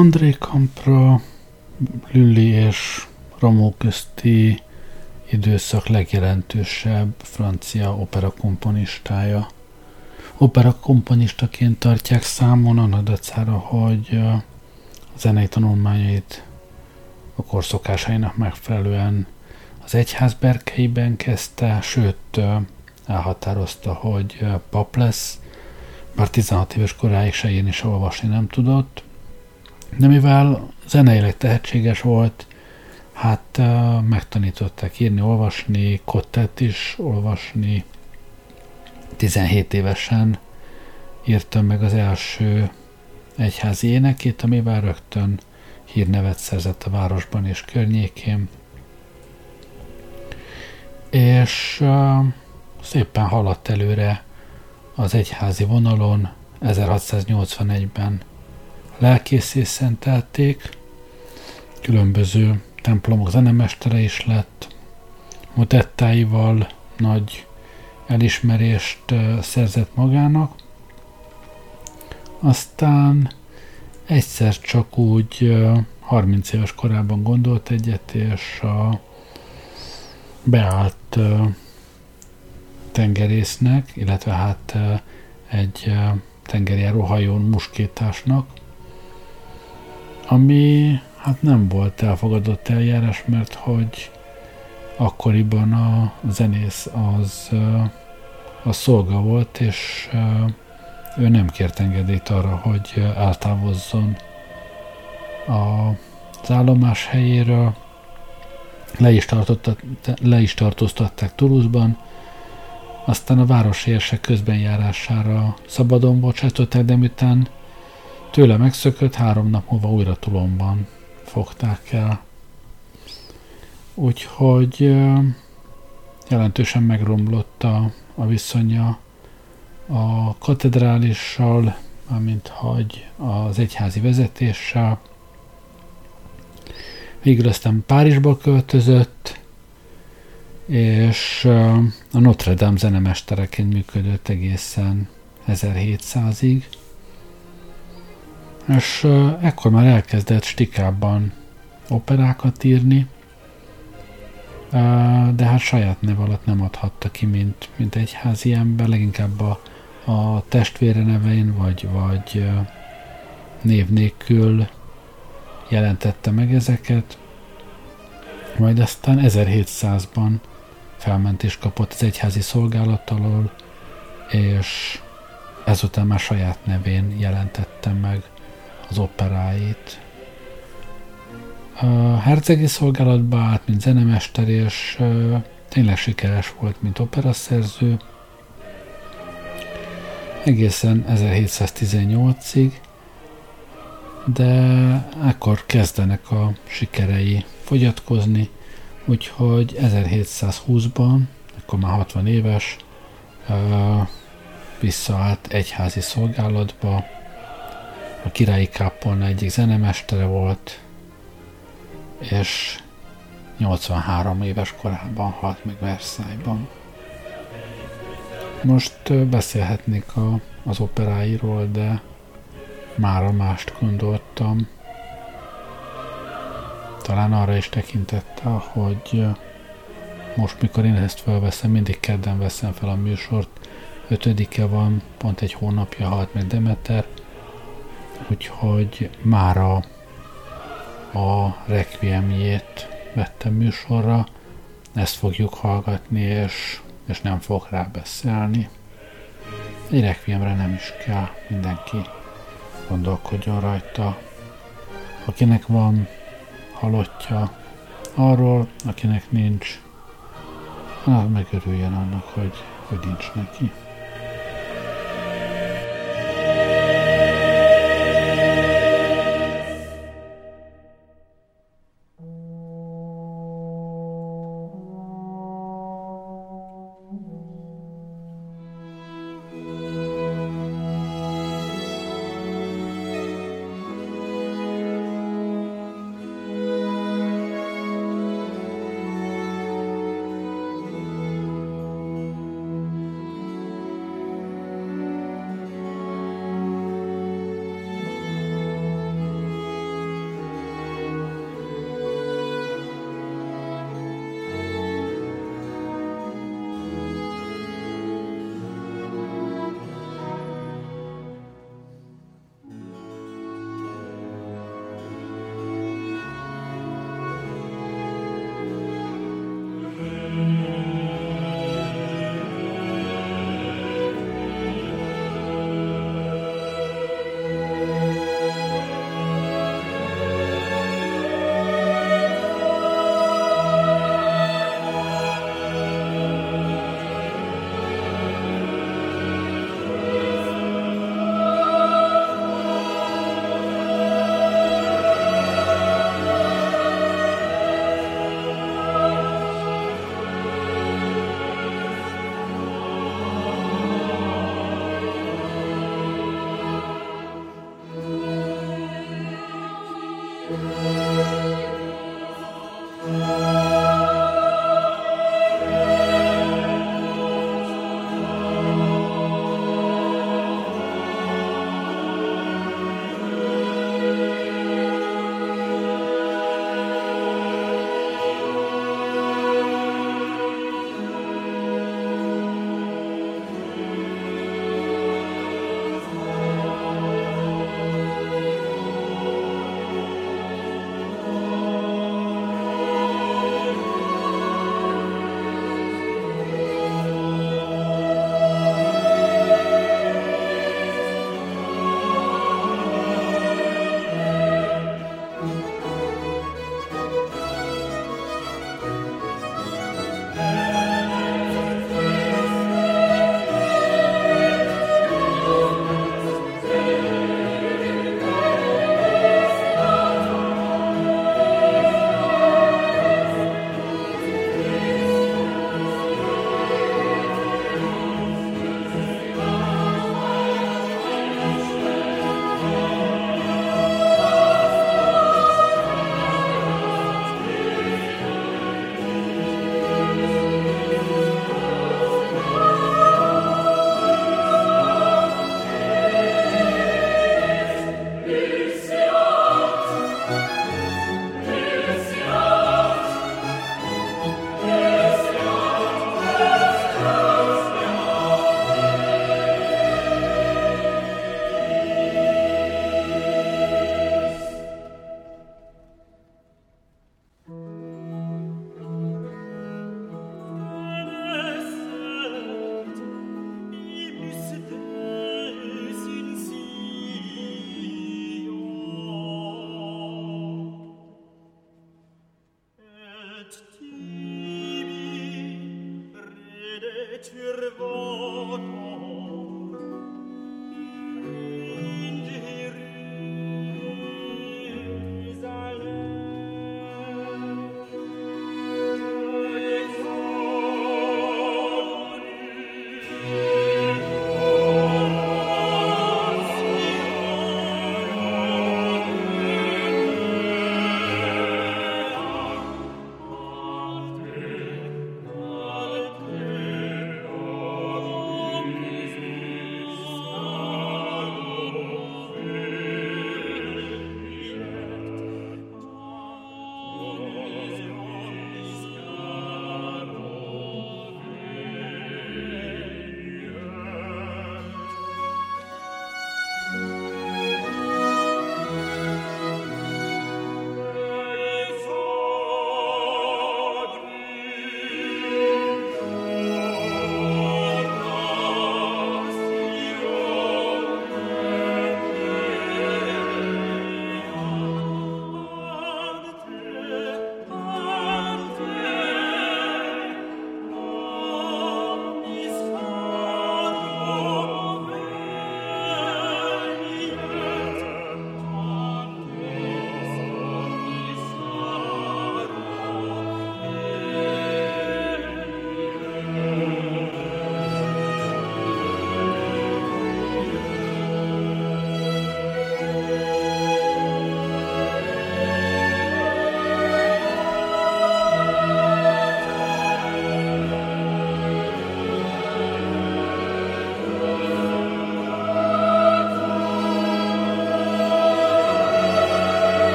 André Campra, Lülli és Ramó közti időszak legjelentősebb francia opera komponistája. Opera komponistaként tartják számon annak dacára, hogy a zenei tanulmányait a korszokásainak megfelelően az egyház berkeiben kezdte, sőt elhatározta, hogy pap lesz, bár 16 éves koráig se írni, se olvasni nem tudott, de mivel zeneileg tehetséges volt, hát megtanították írni, olvasni, kottet is olvasni. 17 évesen írtam meg az első egyházi énekét, amivel rögtön hírnevet szerzett a városban és környékén. És uh, szépen haladt előre az egyházi vonalon, 1681-ben lelkészé szentelték, különböző templomok zenemestere is lett, motettáival nagy elismerést szerzett magának, aztán egyszer csak úgy 30 éves korában gondolt egyet, és a beállt tengerésznek, illetve hát egy tengerjáró hajón muskétásnak, ami hát nem volt elfogadott eljárás, mert hogy akkoriban a zenész az a szolga volt, és ő nem kért engedélyt arra, hogy eltávozzon az állomás helyéről. Le is, le is tartóztatták Toulouse-ban, aztán a városi érsek közbenjárására szabadon bocsátották, de miután tőle megszökött, három nap múlva újra Tulomban fogták el. Úgyhogy jelentősen megromlott a, a viszonya a katedrálissal, amint hogy az egyházi vezetéssel. Végül aztán Párizsba költözött, és a Notre Dame zenemestereként működött egészen 1700-ig. És ekkor már elkezdett stikában operákat írni, de hát saját nev alatt nem adhatta ki, mint, mint egy házi ember, leginkább a, a testvére nevein, vagy, vagy név nélkül jelentette meg ezeket. Majd aztán 1700-ban felmentést kapott az egyházi szolgálat alól, és ezután már saját nevén jelentette meg az operáit. A hercegi szolgálatba állt, mint zenemester, és tényleg sikeres volt, mint operaszerző. Egészen 1718-ig, de ekkor kezdenek a sikerei fogyatkozni, úgyhogy 1720-ban, akkor már 60 éves, visszaállt egyházi szolgálatba, a királyi kápolna egyik zenemestere volt, és 83 éves korában halt meg Versailles-ban. Most beszélhetnék a, az operáiról, de mára mást gondoltam. Talán arra is tekintette, hogy most, mikor én ezt felveszem, mindig kedden veszem fel a műsort, ötödike van, pont egy hónapja halt meg Demeter, úgyhogy mára a Requiemjét vettem műsorra, ezt fogjuk hallgatni, és, és nem fog rá beszélni. Egy Requiemre nem is kell, mindenki gondolkodjon rajta. Akinek van halottja, arról, akinek nincs, az megörüljön annak, hogy, hogy nincs neki. Thank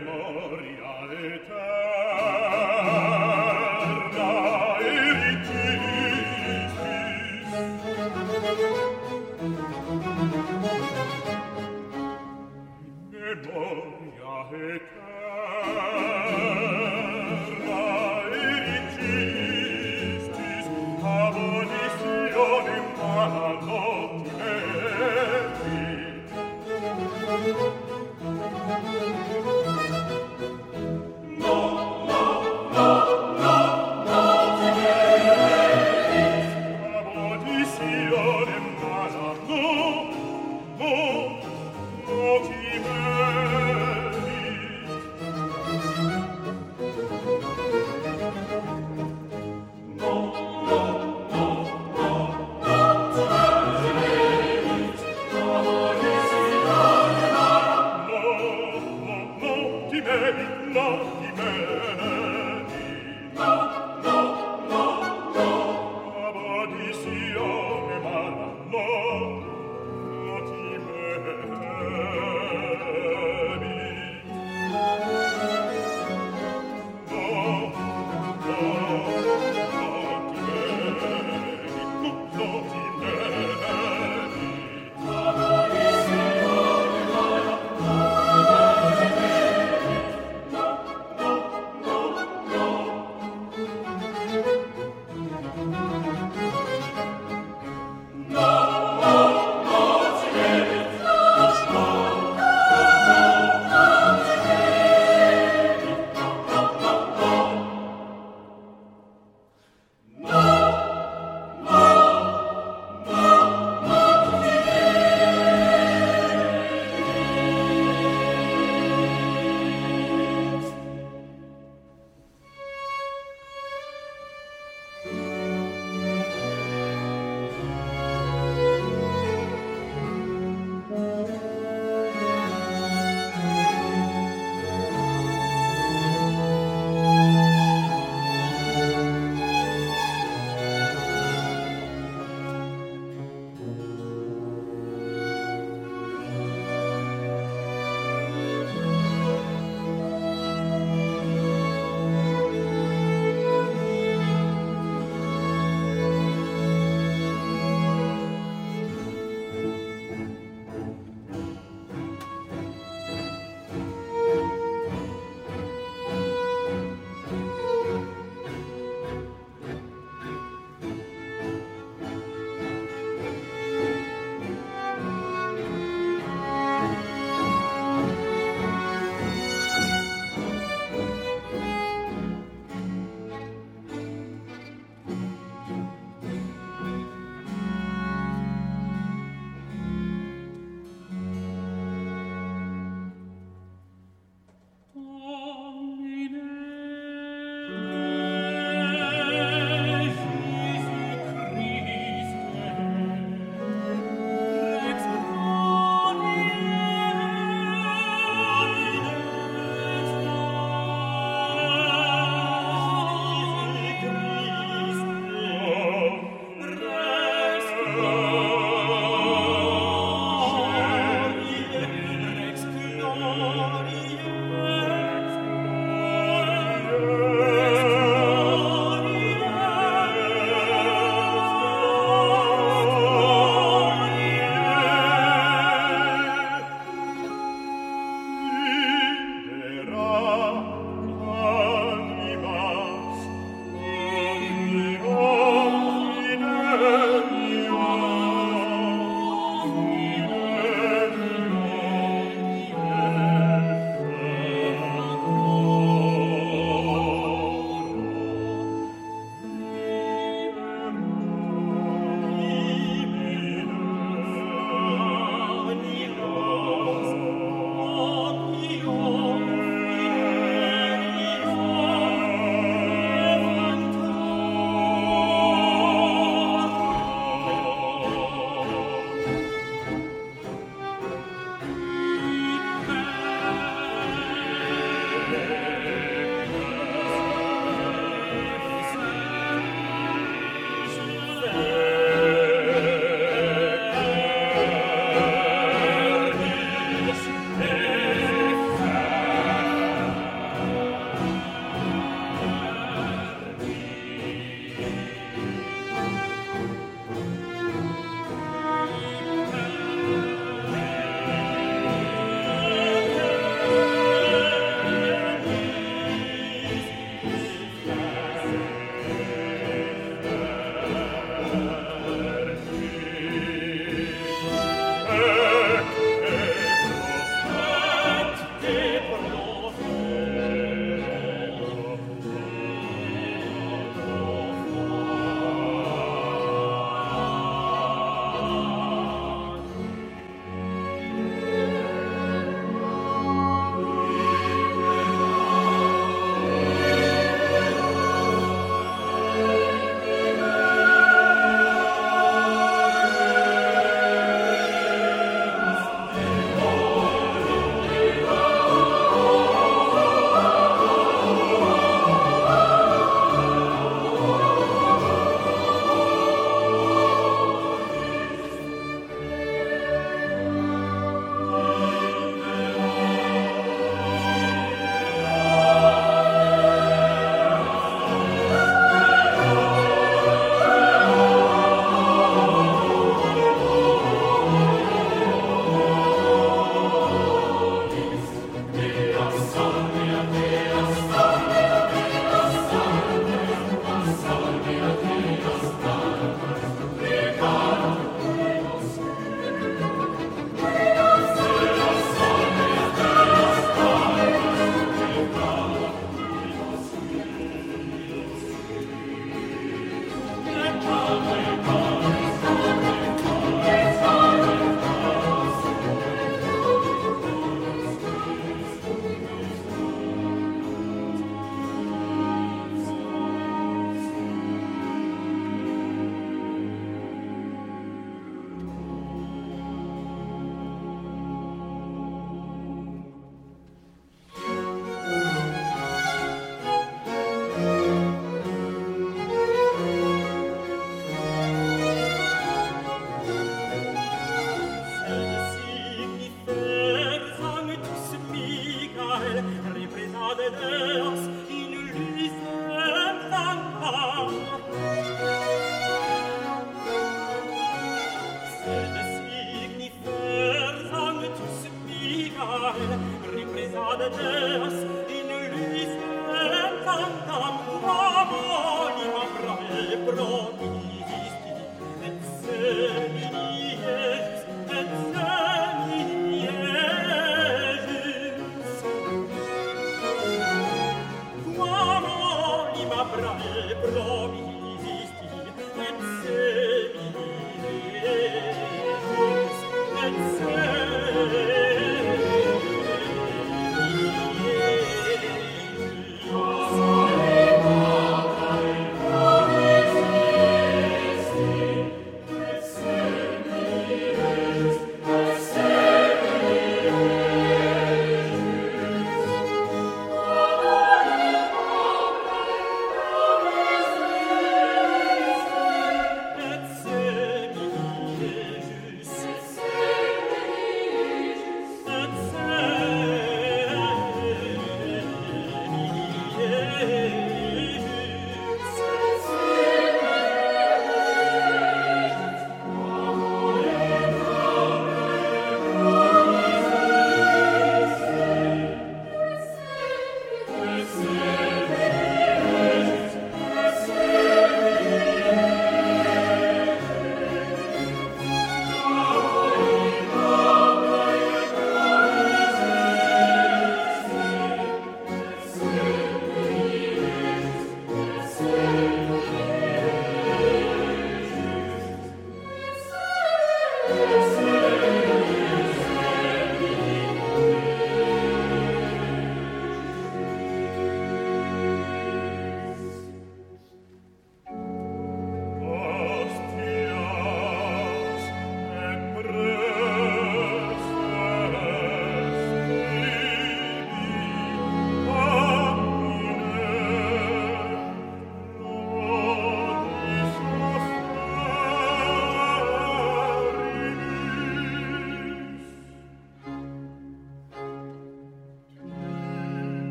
memoria eterna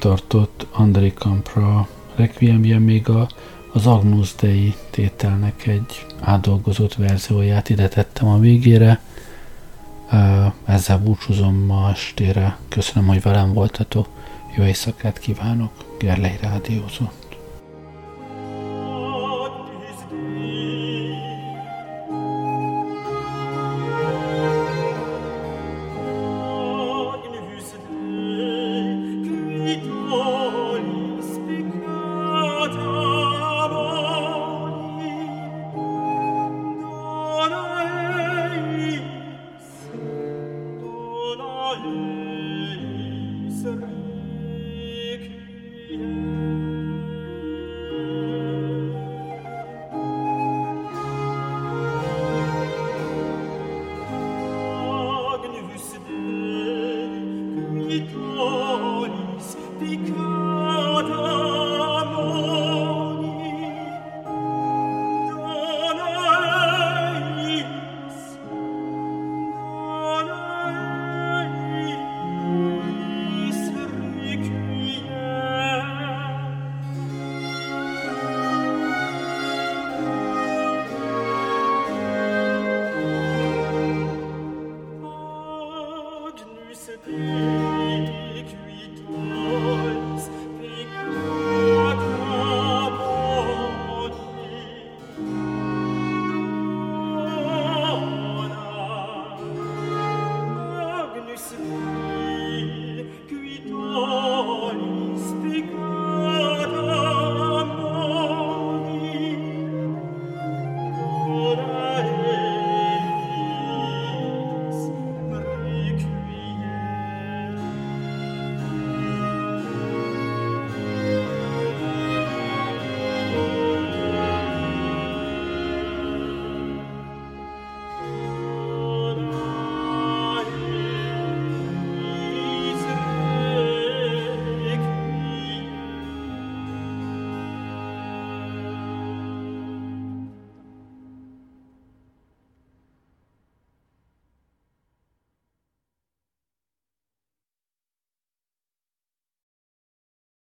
tartott André Campra Requiemje még a, az Agnus Dei tételnek egy átdolgozott verzióját ide tettem a végére. Ezzel búcsúzom ma estére. Köszönöm, hogy velem voltatok. Jó éjszakát kívánok. Gerlei Rádiózó.